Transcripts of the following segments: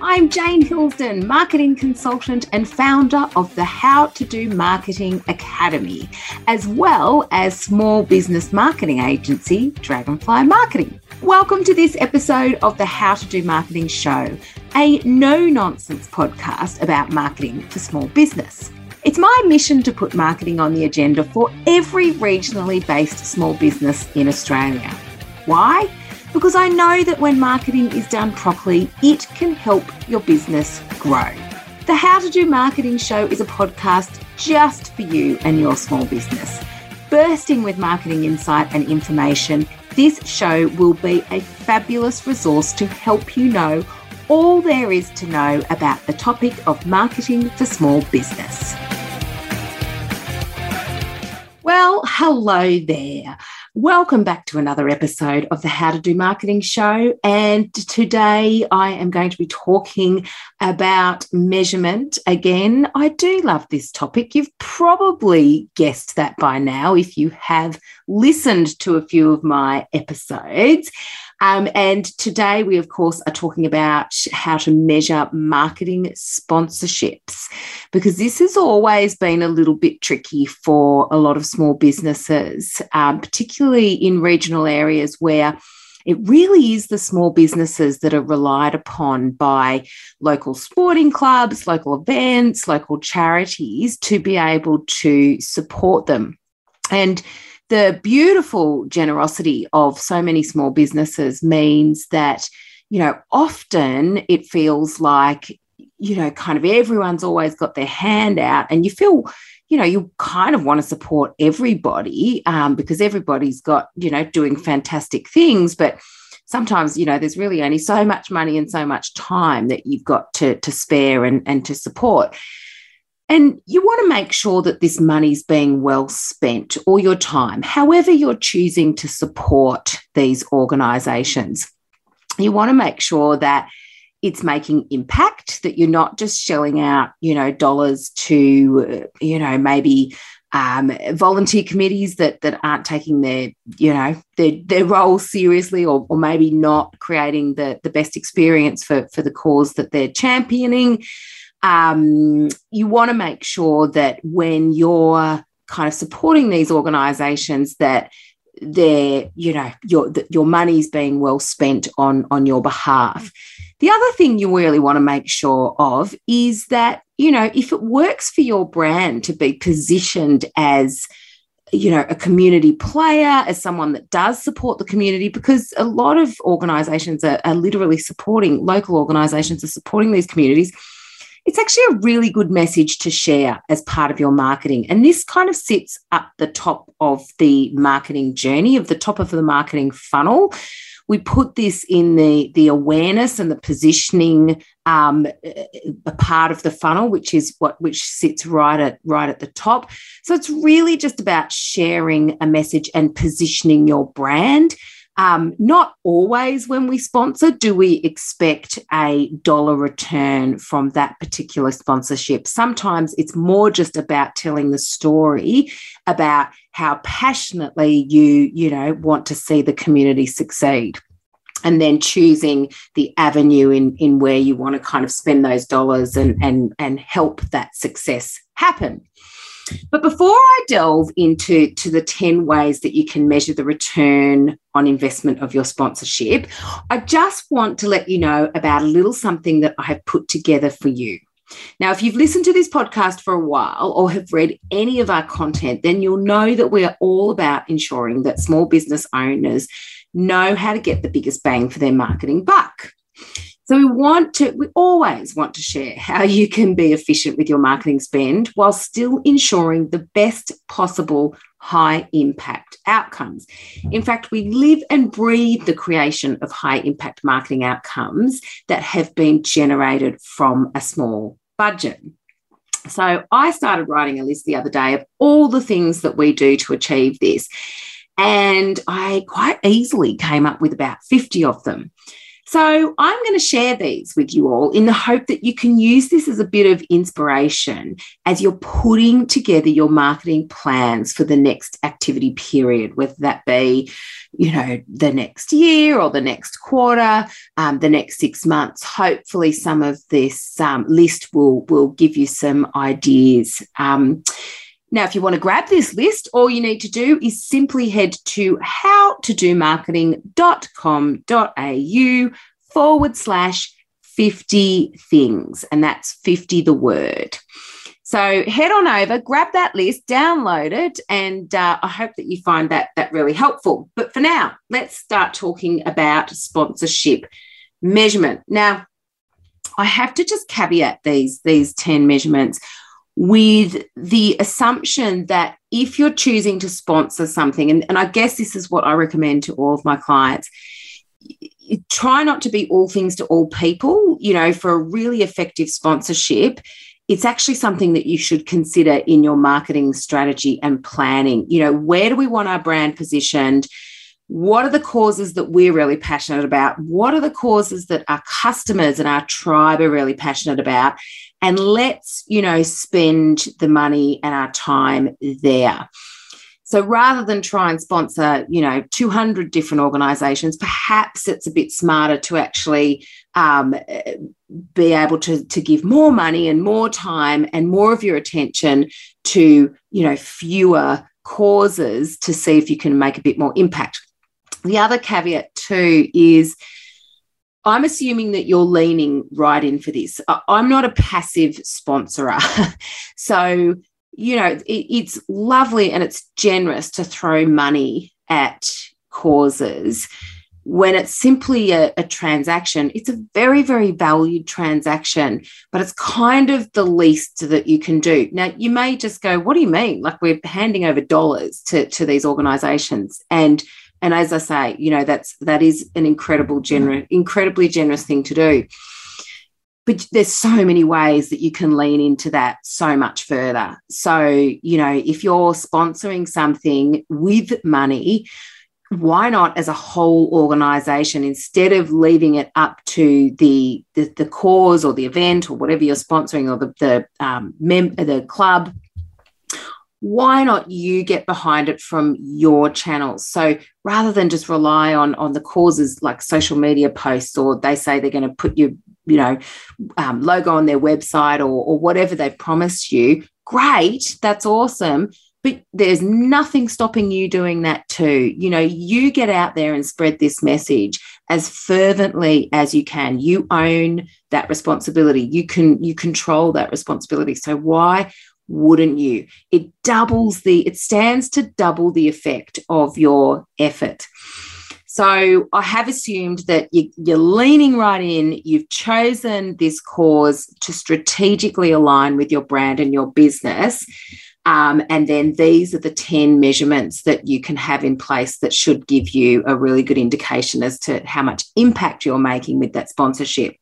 I'm Jane Hillsdon, marketing consultant and founder of the How to Do Marketing Academy, as well as small business marketing agency Dragonfly Marketing. Welcome to this episode of the How to Do Marketing Show, a no nonsense podcast about marketing for small business. It's my mission to put marketing on the agenda for every regionally based small business in Australia. Why? Because I know that when marketing is done properly, it can help your business grow. The How to Do Marketing Show is a podcast just for you and your small business. Bursting with marketing insight and information, this show will be a fabulous resource to help you know all there is to know about the topic of marketing for small business. Well, hello there. Welcome back to another episode of the How to Do Marketing Show. And today I am going to be talking about measurement again. I do love this topic. You've probably guessed that by now if you have listened to a few of my episodes. Um, and today we, of course, are talking about how to measure marketing sponsorships because this has always been a little bit tricky for a lot of small businesses, um, particularly in regional areas where it really is the small businesses that are relied upon by local sporting clubs, local events, local charities to be able to support them. And the beautiful generosity of so many small businesses means that, you know, often it feels like, you know, kind of everyone's always got their hand out and you feel, you know, you kind of want to support everybody um, because everybody's got, you know, doing fantastic things. But sometimes, you know, there's really only so much money and so much time that you've got to, to spare and, and to support. And you want to make sure that this money's being well spent or your time, however, you're choosing to support these organizations. You want to make sure that it's making impact, that you're not just shelling out, you know, dollars to, you know, maybe um, volunteer committees that that aren't taking their you know their their role seriously or, or maybe not creating the the best experience for for the cause that they're championing um, you want to make sure that when you're kind of supporting these organizations that they're you know your your money's being well spent on on your behalf. The other thing you really want to make sure of is that you know if it works for your brand to be positioned as you know a community player as someone that does support the community because a lot of organizations are, are literally supporting local organizations are supporting these communities it's actually a really good message to share as part of your marketing. And this kind of sits at the top of the marketing journey, of the top of the marketing funnel. We put this in the, the awareness and the positioning um, a part of the funnel, which is what which sits right at right at the top. So it's really just about sharing a message and positioning your brand um, not always when we sponsor do we expect a dollar return from that particular sponsorship. Sometimes it's more just about telling the story about how passionately you, you know, want to see the community succeed and then choosing the avenue in, in where you want to kind of spend those dollars and, and, and help that success happen. But before I delve into to the 10 ways that you can measure the return on investment of your sponsorship, I just want to let you know about a little something that I have put together for you. Now, if you've listened to this podcast for a while or have read any of our content, then you'll know that we are all about ensuring that small business owners know how to get the biggest bang for their marketing buck. So we want to, we always want to share how you can be efficient with your marketing spend while still ensuring the best possible high impact outcomes. In fact, we live and breathe the creation of high impact marketing outcomes that have been generated from a small budget. So I started writing a list the other day of all the things that we do to achieve this. And I quite easily came up with about 50 of them. So I'm going to share these with you all in the hope that you can use this as a bit of inspiration as you're putting together your marketing plans for the next activity period, whether that be, you know, the next year or the next quarter, um, the next six months. Hopefully, some of this um, list will will give you some ideas. Um, now, if you want to grab this list, all you need to do is simply head to howtodomarketing.com.au forward slash 50 things. And that's 50 the word. So head on over, grab that list, download it, and uh, I hope that you find that that really helpful. But for now, let's start talking about sponsorship measurement. Now, I have to just caveat these these 10 measurements with the assumption that if you're choosing to sponsor something, and, and I guess this is what I recommend to all of my clients, try not to be all things to all people. You know, for a really effective sponsorship, it's actually something that you should consider in your marketing strategy and planning. You know, where do we want our brand positioned? What are the causes that we're really passionate about? What are the causes that our customers and our tribe are really passionate about? And let's, you know, spend the money and our time there. So rather than try and sponsor, you know, 200 different organizations, perhaps it's a bit smarter to actually um, be able to, to give more money and more time and more of your attention to, you know, fewer causes to see if you can make a bit more impact. The other caveat too is I'm assuming that you're leaning right in for this. I'm not a passive sponsorer. so, you know, it, it's lovely and it's generous to throw money at causes. When it's simply a, a, transaction, it's a very, very valued transaction, but it's kind of the least that you can do. Now, you may just go, What do you mean? Like we're handing over dollars to, to these organizations. And and as I say, you know, that's that is an incredible generous, incredibly generous thing to do. But there's so many ways that you can lean into that so much further. So, you know, if you're sponsoring something with money, why not as a whole organization instead of leaving it up to the the, the cause or the event or whatever you're sponsoring or the the um, the club why not you get behind it from your channels? So rather than just rely on on the causes like social media posts or they say they're going to put your you know um, logo on their website or, or whatever they've promised you great that's awesome. But there's nothing stopping you doing that too. You know you get out there and spread this message as fervently as you can. You own that responsibility. You can you control that responsibility. So why wouldn't you? It doubles the, it stands to double the effect of your effort. So I have assumed that you, are leaning right in, you've chosen this cause to strategically align with your brand and your business. Um, and then these are the 10 measurements that you can have in place that should give you a really good indication as to how much impact you're making with that sponsorship.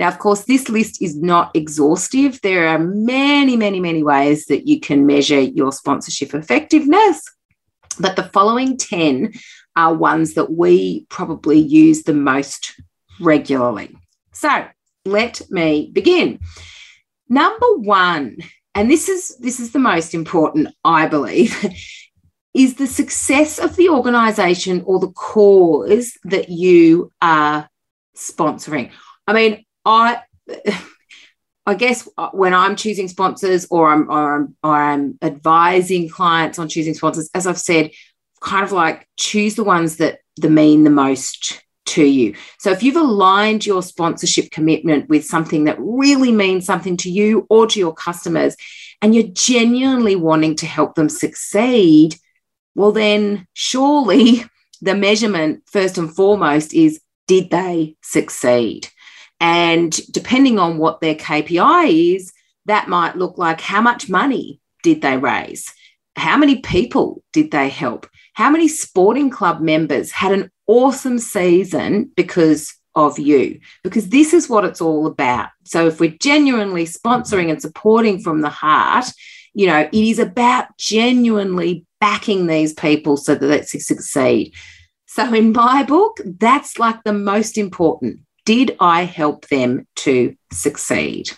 Now, of course, this list is not exhaustive. There are many, many, many ways that you can measure your sponsorship effectiveness, but the following 10 are ones that we probably use the most regularly. So let me begin. Number one, and this is this is the most important, I believe, is the success of the organization or the cause that you are sponsoring. I mean, I I guess when I'm choosing sponsors or I'm, or I'm, or I'm advising clients on choosing sponsors, as I've said, kind of like choose the ones that the mean the most to you. So if you've aligned your sponsorship commitment with something that really means something to you or to your customers, and you're genuinely wanting to help them succeed, well, then surely the measurement, first and foremost, is did they succeed? And depending on what their KPI is, that might look like how much money did they raise? How many people did they help? How many sporting club members had an awesome season because of you? Because this is what it's all about. So if we're genuinely sponsoring and supporting from the heart, you know, it is about genuinely backing these people so that they succeed. So, in my book, that's like the most important. Did I help them to succeed?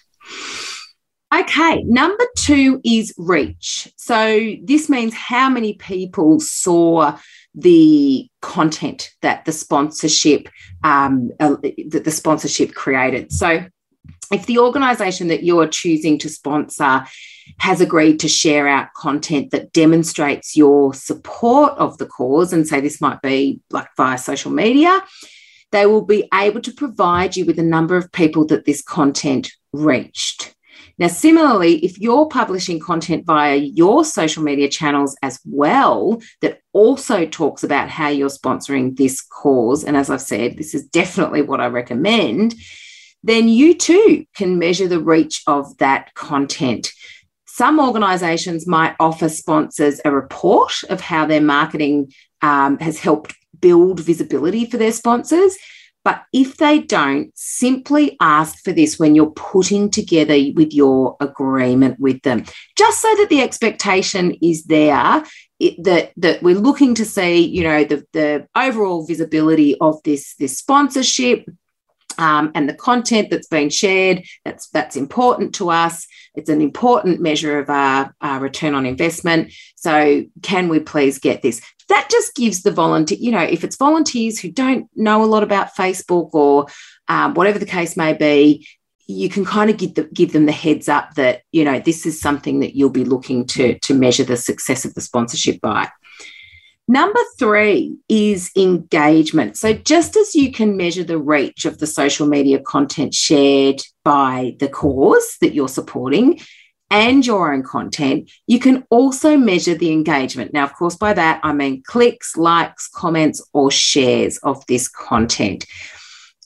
Okay, number two is reach. So, this means how many people saw the content that the sponsorship um, uh, that the sponsorship created. So, if the organisation that you're choosing to sponsor has agreed to share out content that demonstrates your support of the cause, and say this might be like via social media, they will be able to provide you with a number of people that this content reached. Now, similarly, if you're publishing content via your social media channels as well, that also talks about how you're sponsoring this cause, and as I've said, this is definitely what I recommend, then you too can measure the reach of that content. Some organizations might offer sponsors a report of how their marketing um, has helped build visibility for their sponsors. But if they don't, simply ask for this when you're putting together with your agreement with them, just so that the expectation is there it, that that we're looking to see, you know, the, the overall visibility of this this sponsorship, um, and the content that's been shared that's that's important to us. It's an important measure of our, our, return on investment. So can we please get this? That just gives the volunteer you know if it's volunteers who don't know a lot about facebook or um, whatever the case may be you can kind of give, the, give them the heads up that you know this is something that you'll be looking to to measure the success of the sponsorship by Number three is engagement. So, just as you can measure the reach of the social media content shared by the cause that you're supporting and your own content, you can also measure the engagement. Now, of course, by that, I mean clicks, likes, comments, or shares of this content.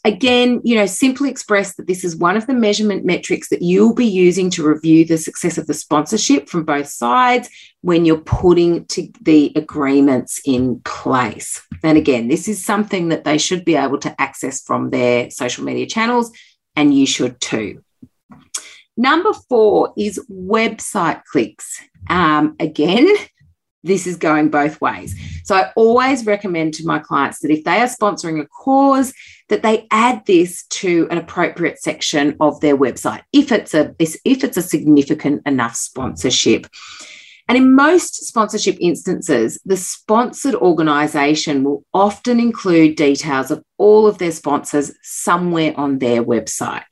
Again, you know, simply express that this is one of the measurement metrics that you'll be using to review the success of the sponsorship from both sides when you're putting to the agreements in place. And again, this is something that they should be able to access from their social media channels, and you should too. Number four is website clicks. Um, again, this is going both ways. So I always recommend to my clients that if they are sponsoring a cause, that they add this to an appropriate section of their website if it's a if it's a significant enough sponsorship. And in most sponsorship instances, the sponsored organisation will often include details of all of their sponsors somewhere on their website.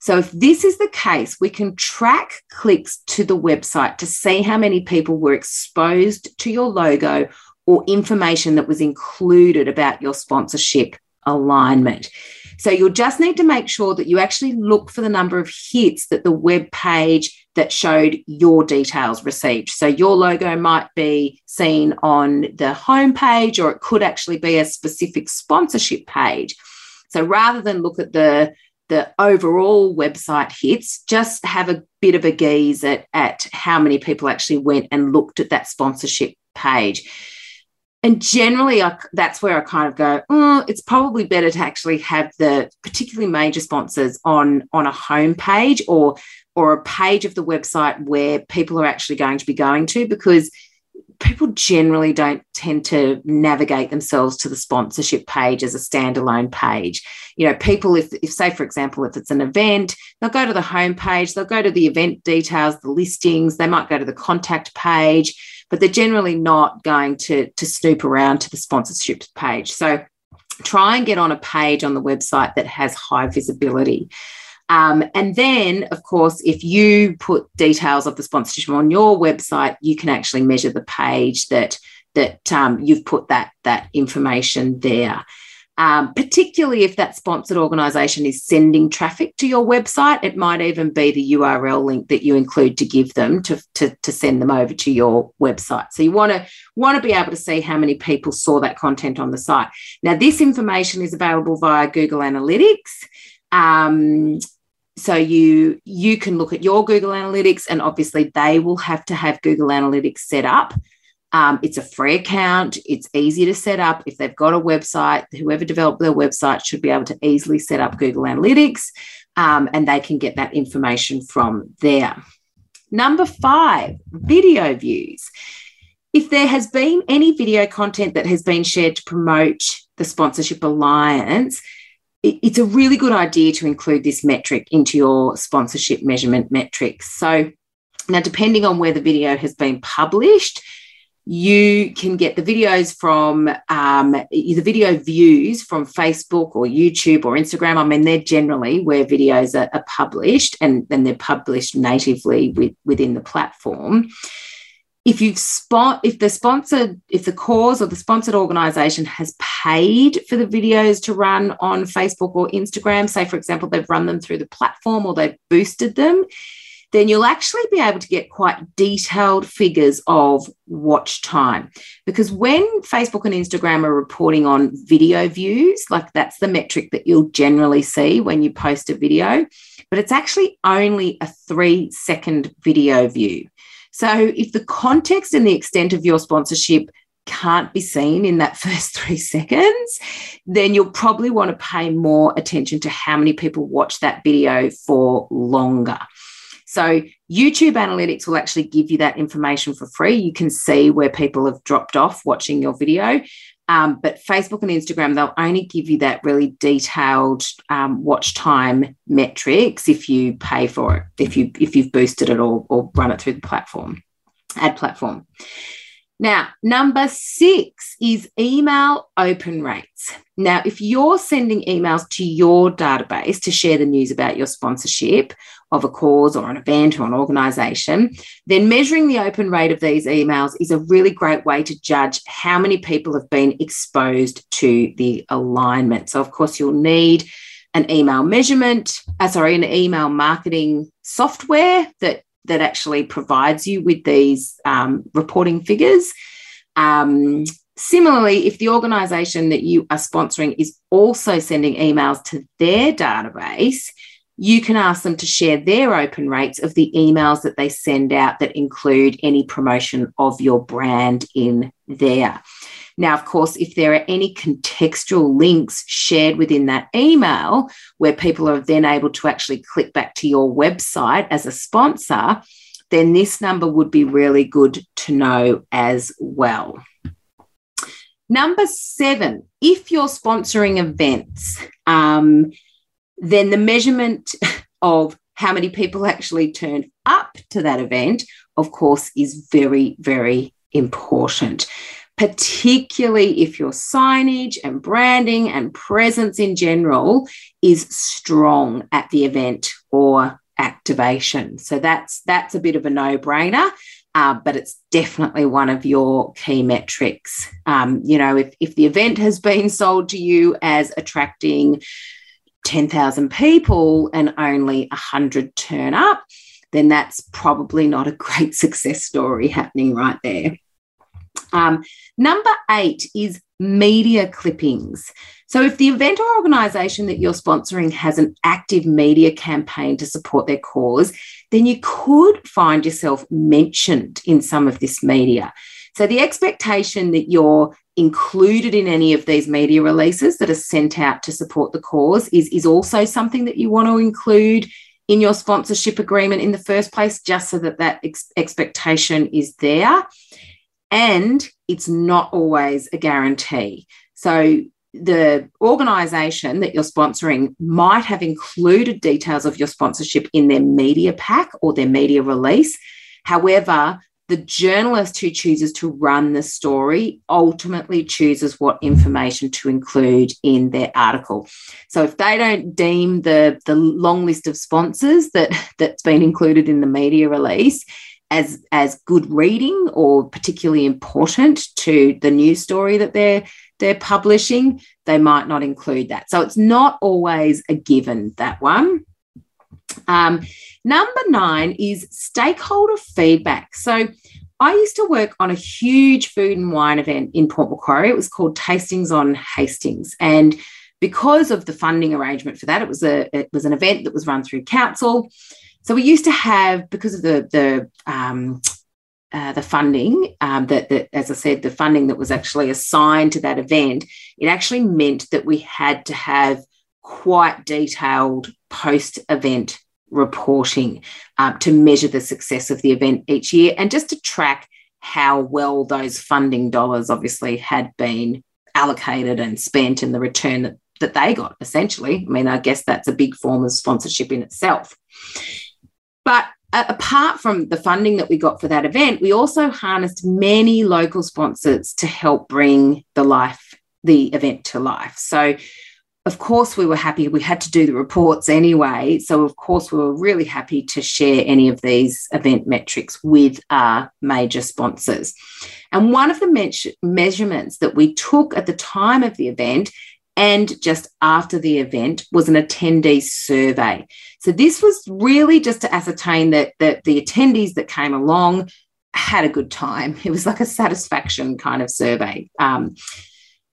So, if this is the case, we can track clicks to the website to see how many people were exposed to your logo or information that was included about your sponsorship alignment. So, you'll just need to make sure that you actually look for the number of hits that the web page that showed your details received. So, your logo might be seen on the homepage, or it could actually be a specific sponsorship page. So, rather than look at the the overall website hits, just have a bit of a gaze at, at how many people actually went and looked at that sponsorship page. And generally, I, that's where I kind of go, oh, it's probably better to actually have the particularly major sponsors on, on a home page or, or a page of the website where people are actually going to be going to because – people generally don't tend to navigate themselves to the sponsorship page as a standalone page. You know, people, if, if say, for example, if it's an event, they'll go to the home page, they'll go to the event details, the listings, they might go to the contact page, but they're generally not going to, to snoop around to the sponsorship page. So try and get on a page on the website that has high visibility. Um, and then, of course, if you put details of the sponsorship on your website, you can actually measure the page that that um, you've put that that information there. Um, particularly if that sponsored organisation is sending traffic to your website, it might even be the URL link that you include to give them to, to, to send them over to your website. So you want to want to be able to see how many people saw that content on the site. Now, this information is available via Google Analytics. Um, so you you can look at your google analytics and obviously they will have to have google analytics set up. Um, it's a free account. It's easy to set up. If they've got a website whoever developed their website should be able to easily set up google analytics um, and they can get that information from there. Number five video views. If there has been any video content that has been shared to promote the Sponsorship Alliance, it's a really good idea to include this metric into your sponsorship measurement metrics. So, now depending on where the video has been published, you can get the videos from um, the video views from Facebook or YouTube or Instagram. I mean, they're generally where videos are, are published and then they're published natively with, within the platform. If you've spot, if the sponsored, if the cause or the sponsored organization has paid for the videos to run on Facebook or Instagram, say for example, they've run them through the platform or they've boosted them, then you'll actually be able to get quite detailed figures of watch time. Because when Facebook and Instagram are reporting on video views, like that's the metric that you'll generally see when you post a video, but it's actually only a three second video view. So if the context and the extent of your sponsorship can't be seen in that first three seconds, then you'll probably want to pay more attention to how many people watch that video for longer. So YouTube Analytics will actually give you that information for free. You can see where people have dropped off watching your video. Um, but Facebook and Instagram, they'll only give you that really detailed um, watch time metrics if you pay for it, if you if you've boosted it or, or run it through the platform, ad platform. Now, number six is email open rates. Now, if you're sending emails to your database to share the news about your sponsorship of a cause or an event or an organization, then measuring the open rate of these emails is a really great way to judge how many people have been exposed to the alignment. So, of course, you'll need an email measurement, uh, sorry, an email marketing software that that actually provides you with these um, reporting figures. Um, similarly, if the organization that you are sponsoring is also sending emails to their database, you can ask them to share their open rates of the emails that they send out that include any promotion of your brand in there. Now, of course, if there are any contextual links shared within that email where people are then able to actually click back to your website as a sponsor, then this number would be really good to know as well. Number seven, if you're sponsoring events, um, then the measurement of how many people actually turned up to that event, of course, is very, very important particularly if your signage and branding and presence in general is strong at the event or activation. So that's that's a bit of a no-brainer. Uh, but it's definitely one of your key metrics. Um, you know, if, if the event has been sold to you as attracting 10,000 people and only 100 turn up, then that's probably not a great success story happening right there. Um, number eight is media clippings. So, if the event or organisation that you're sponsoring has an active media campaign to support their cause, then you could find yourself mentioned in some of this media. So, the expectation that you're included in any of these media releases that are sent out to support the cause is, is also something that you want to include in your sponsorship agreement in the first place, just so that that ex- expectation is there and it's not always a guarantee. So the organization that you're sponsoring might have included details of your sponsorship in their media pack or their media release. However, the journalist who chooses to run the story ultimately chooses what information to include in their article. So if they don't deem the, the long list of sponsors that, that's been included in the media release as as good reading or particularly important to the news story that they're they're publishing, they might not include that. So it's not always a given that one. Um, number nine is stakeholder feedback. So I used to work on a huge food and wine event in Port Macquarie. It was called Tastings on Hastings, and because of the funding arrangement for that, it was a it was an event that was run through council. So we used to have, because of the the um, uh, the funding um, that, that, as I said, the funding that was actually assigned to that event, it actually meant that we had to have quite detailed post event reporting um, to measure the success of the event each year and just to track how well those funding dollars obviously had been allocated and spent and the return that, that they got, essentially. I mean, I guess that's a big form of sponsorship in itself. But apart from the funding that we got for that event, we also harnessed many local sponsors to help bring the life, the event to life. So of course, we were happy. We had to do the reports anyway. So, of course, we were really happy to share any of these event metrics with our major sponsors. And one of the me- measurements that we took at the time of the event and just after the event was an attendee survey. So, this was really just to ascertain that, that the attendees that came along had a good time. It was like a satisfaction kind of survey. Um,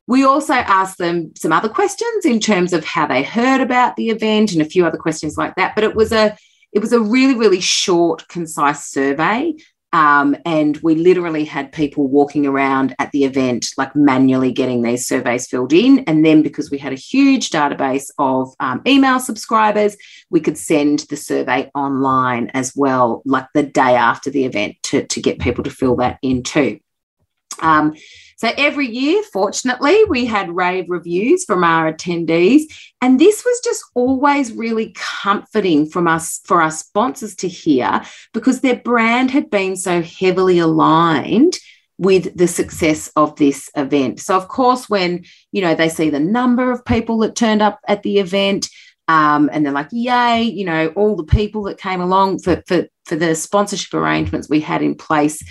we also asked them some other questions in terms of how they heard about the event and a few other questions like that. But it was a it was a really really short, concise survey. Um, and we literally had people walking around at the event, like manually getting these surveys filled in. And then, because we had a huge database of um, email subscribers, we could send the survey online as well, like the day after the event, to, to get people to fill that in too. Um, so every year, fortunately, we had rave reviews from our attendees. And this was just always really comforting from us for our sponsors to hear because their brand had been so heavily aligned with the success of this event. So of course, when you know they see the number of people that turned up at the event, um, and they're like, yay, you know, all the people that came along for, for, for the sponsorship arrangements we had in place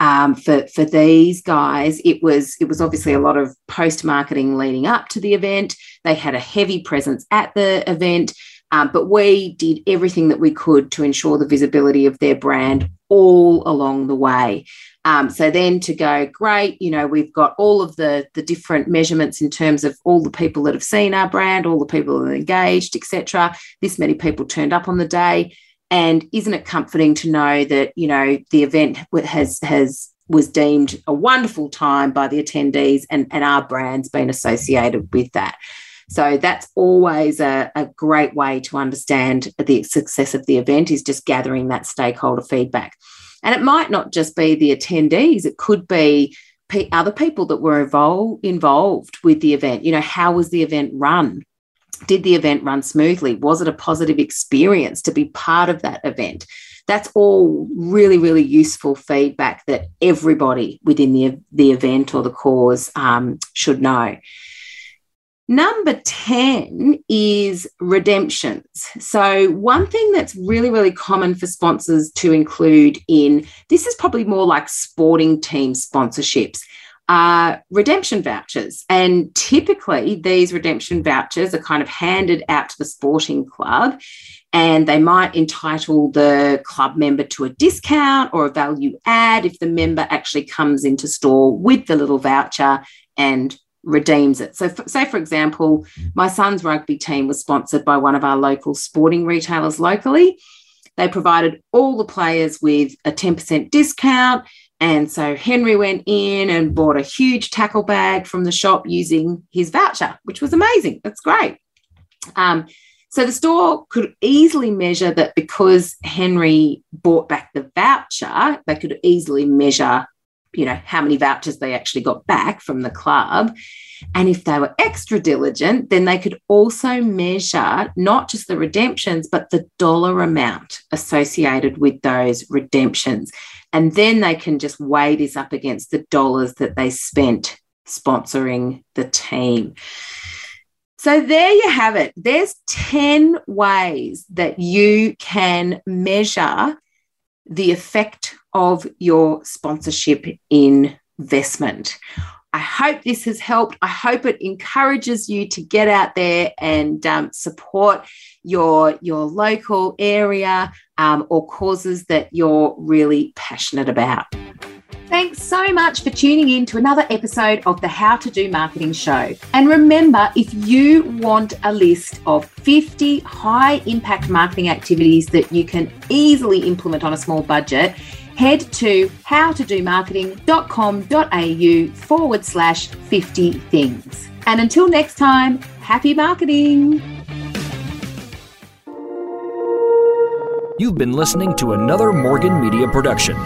um, for for these guys, it was it was obviously a lot of post marketing leading up to the event. They had a heavy presence at the event, um, but we did everything that we could to ensure the visibility of their brand all along the way. Um, so then to go, great, you know, we've got all of the the different measurements in terms of all the people that have seen our brand, all the people that are engaged, etc. This many people turned up on the day and isn't it comforting to know that you know the event has has was deemed a wonderful time by the attendees and, and our brand's been associated with that. So that's always a, a great way to understand the success of the event is just gathering that stakeholder feedback. And it might not just be the attendees, it could be other people that were involved involved with the event. You know, how was the event run? Did the event run smoothly? Was it a positive experience to be part of that event? That's all really, really useful feedback that everybody within the, the event or the cause um, should know. Number 10 is redemptions. So, one thing that's really, really common for sponsors to include in this is probably more like sporting team sponsorships are redemption vouchers. And typically, these redemption vouchers are kind of handed out to the sporting club and they might entitle the club member to a discount or a value add if the member actually comes into store with the little voucher and redeems it. So, for, say for example, my son's rugby team was sponsored by one of our local sporting retailers locally. They provided all the players with a 10% discount and so Henry went in and bought a huge tackle bag from the shop using his voucher, which was amazing. That's great. Um, so the store could easily measure that because Henry bought back the voucher, they could easily measure, you know, how many vouchers they actually got back from the club. And if they were extra diligent, then they could also measure not just the redemptions, but the dollar amount associated with those redemptions. And then they can just weigh this up against the dollars that they spent sponsoring the team. So there you have it. There's 10 ways that you can measure the effect of your sponsorship investment. I hope this has helped. I hope it encourages you to get out there and um, support your your local area um, or causes that you're really passionate about. Thanks so much for tuning in to another episode of the How to Do Marketing Show. And remember, if you want a list of 50 high impact marketing activities that you can easily implement on a small budget, head to howtodomarketing.com.au forward slash 50 things. And until next time, happy marketing. You've been listening to another Morgan Media production.